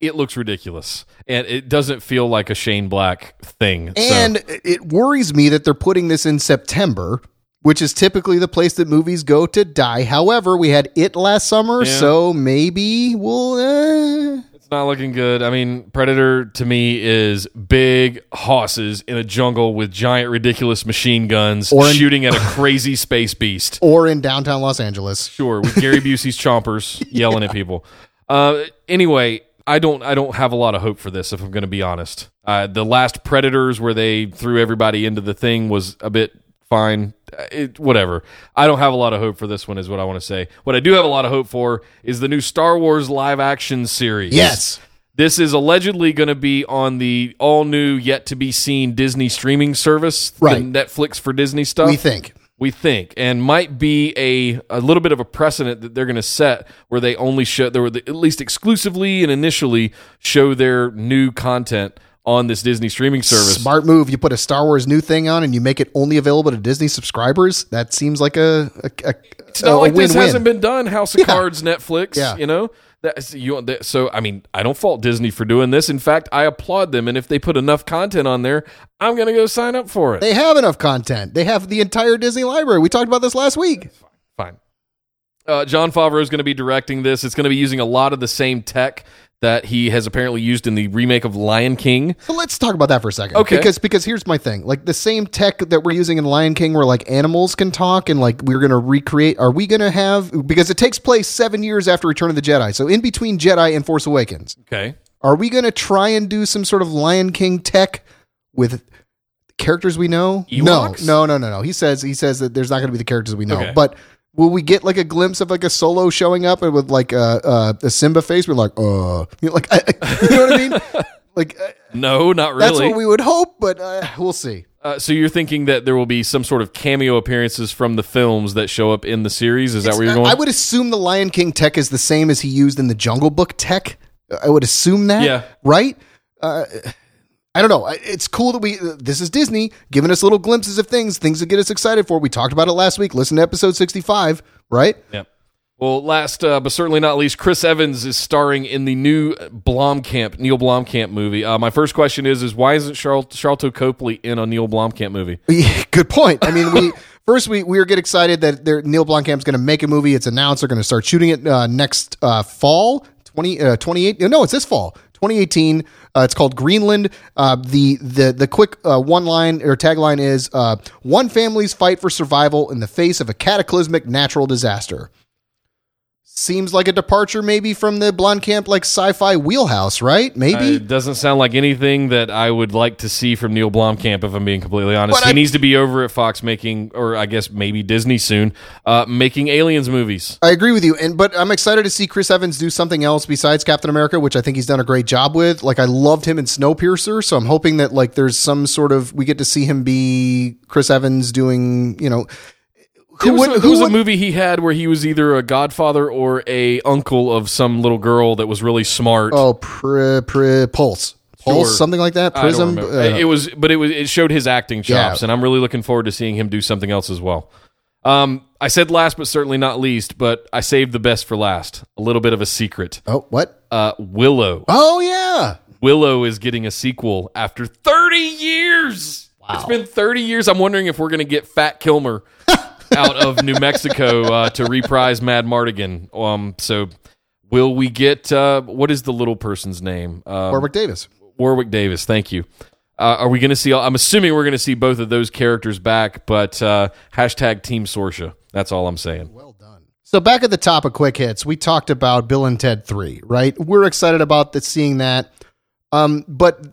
It looks ridiculous, and it doesn't feel like a Shane Black thing. so- and it worries me that they're putting this in September, which is typically the place that movies go to die. However, we had it last summer, Yeah. so maybe we'll. Uh, It's not looking good. I mean, Predator to me is big hosses in a jungle with giant, ridiculous machine guns Or in- shooting at a crazy [laughs] space beast. or in downtown Los Angeles. Sure, with Gary Busey's chompers [laughs] yelling at people. Uh, anyway, I don't, I don't have a lot of hope for this. If I'm going to be honest, uh, the last Predators where they threw everybody into the thing was a bit fine. Uh, It, whatever. I don't have a lot of hope for this one. Is what I want to say. What I do have a lot of hope for is the new Star Wars live action series. Yes. This is allegedly going to be on the all new, yet to be seen Disney streaming service, the Right. Netflix for Disney stuff. We think. We think, and might be a a little bit of a precedent that they're going to set where they only show, they were at least exclusively and initially show their new content on this Disney streaming service. Smart move. You put a Star Wars new thing on and you make it only available to Disney subscribers. That seems like a, a, a, It's not a like this hasn't been done. House of Yeah. Cards, Netflix. Yeah. You know. That's, you, that, so I mean, I don't fault Disney for doing this. In fact, I applaud them. And if they put enough content on there, I'm going to go sign up for it. They have enough content. They have the entire Disney library. We talked about this last week. Fine. Uh, Jon Favreau is going to be directing this. It's going to be using a lot of the same tech that he has apparently used in the remake of Lion King. So let's talk about that for a second. Okay. Because because here's my thing. Like the same tech that we're using in Lion King where like animals can talk and like we're gonna recreate are we gonna have because it takes place seven years after Return of the Jedi. So in between Jedi and Force Awakens. Okay. Are we gonna try and do some sort of Lion King tech with characters we know? Ewoks? No, no, no, no, no. He says he says that there's not gonna be the characters we know. Okay. But will we get like a glimpse of like a solo showing up with like a a, a Simba face? We're like, uh you know, like I, [laughs] you know what I mean? [laughs] Like uh, No, not really. that's what we would hope, but uh, we'll see. uh, so you're thinking that there will be some sort of cameo appearances from the films that show up in the series? Is that where you're going? I would assume the Lion King tech is the same as he used in the Jungle Book tech. I would assume that. Yeah. Right. Uh, I don't know. It's cool that we. Uh, this is Disney giving us little glimpses of things, things that get us excited for. We talked about it last week. Listen to episode sixty-five. Right. Yep. Well, last uh, but certainly not least, Chris Evans is starring in the new Blomkamp Neil Blomkamp movie. Uh, my first question is: is why isn't Charl- Sharlto Copley in a Neil Blomkamp movie? [laughs] Yeah, Good point. I mean, we [laughs] first we we get excited that Neil Blomkamp's going to make a movie. It's announced they're going to start shooting it uh, next uh, fall, 20, uh, 28. No, it's this fall, 2018. Uh, it's called Greenland. Uh, the the the quick uh, one line or tagline is uh, one family's fight for survival in the face of a cataclysmic natural disaster. Seems like a departure, maybe from the Blomkamp like sci-fi wheelhouse, right? Maybe. It doesn't sound like anything that I would like to see from Neil Blomkamp, if I'm being completely honest. But he I- needs to be over at Fox making, or I guess maybe Disney soon, uh, making aliens movies. I agree with you, and but I'm excited to see Chris Evans do something else besides Captain America, which I think he's done a great job with. Like I loved him in Snowpiercer, so I'm hoping that like there's some sort of we get to see him be Chris Evans doing you know who was, would a, there was who a movie he had where he was either a godfather or a uncle of some little girl that was really smart. oh pr, pr, Pulse Pulse Sure. something like that Prism uh, it was, but it was it showed his acting chops, Yeah. and I'm really looking forward to seeing him do something else as well. Um, I said last, but certainly not least, but I saved the best for last. A little bit of a secret. oh what Uh, Willow. oh yeah Willow is getting a sequel after 30 years. It's been 30 years. I'm wondering if we're going to get Fat Kilmer out of New Mexico uh, to reprise Madmartigan. Um, so will we get uh, what is the little person's name? Uh, Warwick Davis Warwick Davis. Thank you. Uh, are we going to see? I'm assuming we're going to see both of those characters back, but uh, hashtag Team Sorsha. That's all I'm saying. Well done. So back at the top of quick hits, we talked about Bill and Ted 3, right? We're excited about the, seeing that. Um, but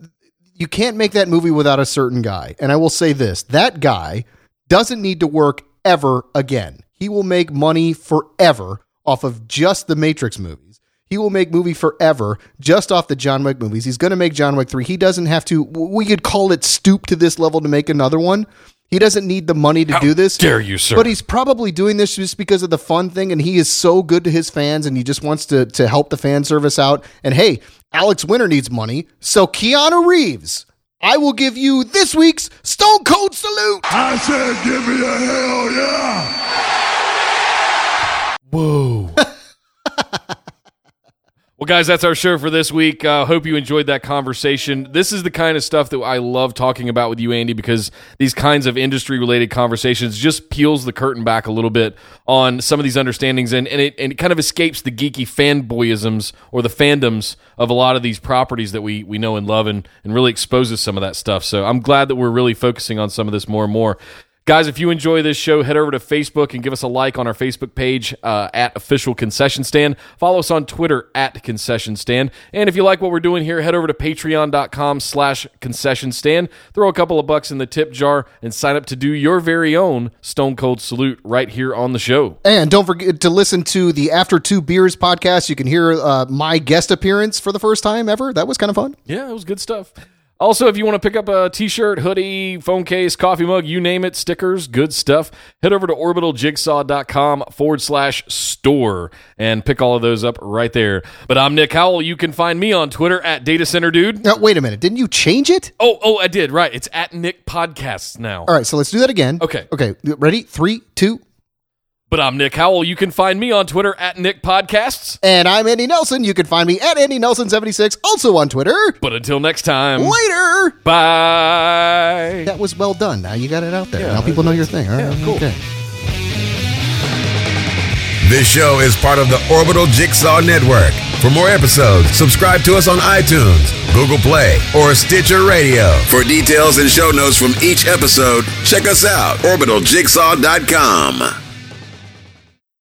you can't make that movie without a certain guy. And I will say this, that guy doesn't need to work ever again. He will make money forever off of just the Matrix movies. He will make movie forever just off the John Wick movies. He's going to make John Wick 3. He doesn't have to we could call it stoop to this level to make another one. He doesn't need the money to do this. dare you, sir. But he's probably doing this just because of the fun thing, and he is so good to his fans, and he just wants to to help the fan service out. And hey, Alex Winter needs money, so Keanu Reeves, I will give you this week's Stone Cold salute. I said, give me a hell yeah. Whoa. [laughs] well, guys, that's our show for this week. Uh, hope you enjoyed that conversation. This is the kind of stuff that I love talking about with you, Andy, because these kinds of industry related conversations just peels the curtain back a little bit on some of these understandings and, and, it, and it kind of escapes the geeky fanboyisms or the fandoms of a lot of these properties that we, we know and love and, and really exposes some of that stuff. So I'm glad that we're really focusing on some of this more and more. Guys, if you enjoy this show, head over to Facebook and give us a like on our Facebook page uh, at Official Concession Stand. Follow us on Twitter at Concession Stand. And if you like what we're doing here, head over to patreon.com slash concession stand. Throw a couple of bucks in the tip jar and sign up to do your very own Stone Cold Salute right here on the show. And don't forget to listen to the After Two Beers podcast. You can hear uh, my guest appearance for the first time ever. That was kind of fun. Yeah, it was good stuff. Also, if you want to pick up a t-shirt, hoodie, phone case, coffee mug, you name it, stickers, good stuff, head over to orbitaljigsaw.com forward slash store and pick all of those up right there. But I'm Nick Howell. You can find me on Twitter at Data Center Dude. Now, wait a minute. Didn't you change it? Oh, oh, I did. Right. It's at Nick Podcasts now. All right, so let's do that again. Okay. Okay. Ready? Three, two. But I'm Nick Howell. You can find me on Twitter at Nick Podcasts. And I'm Andy Nelson. You can find me at Andy Nelson76, also on Twitter. But until next time, Later. bye. That was well done. Now you got it out there. Yeah, now people know your thing. All right. yeah, cool. Okay. This show is part of the Orbital Jigsaw Network. For more episodes, subscribe to us on iTunes, Google Play, or Stitcher Radio. For details and show notes from each episode, check us out, orbitaljigsaw.com.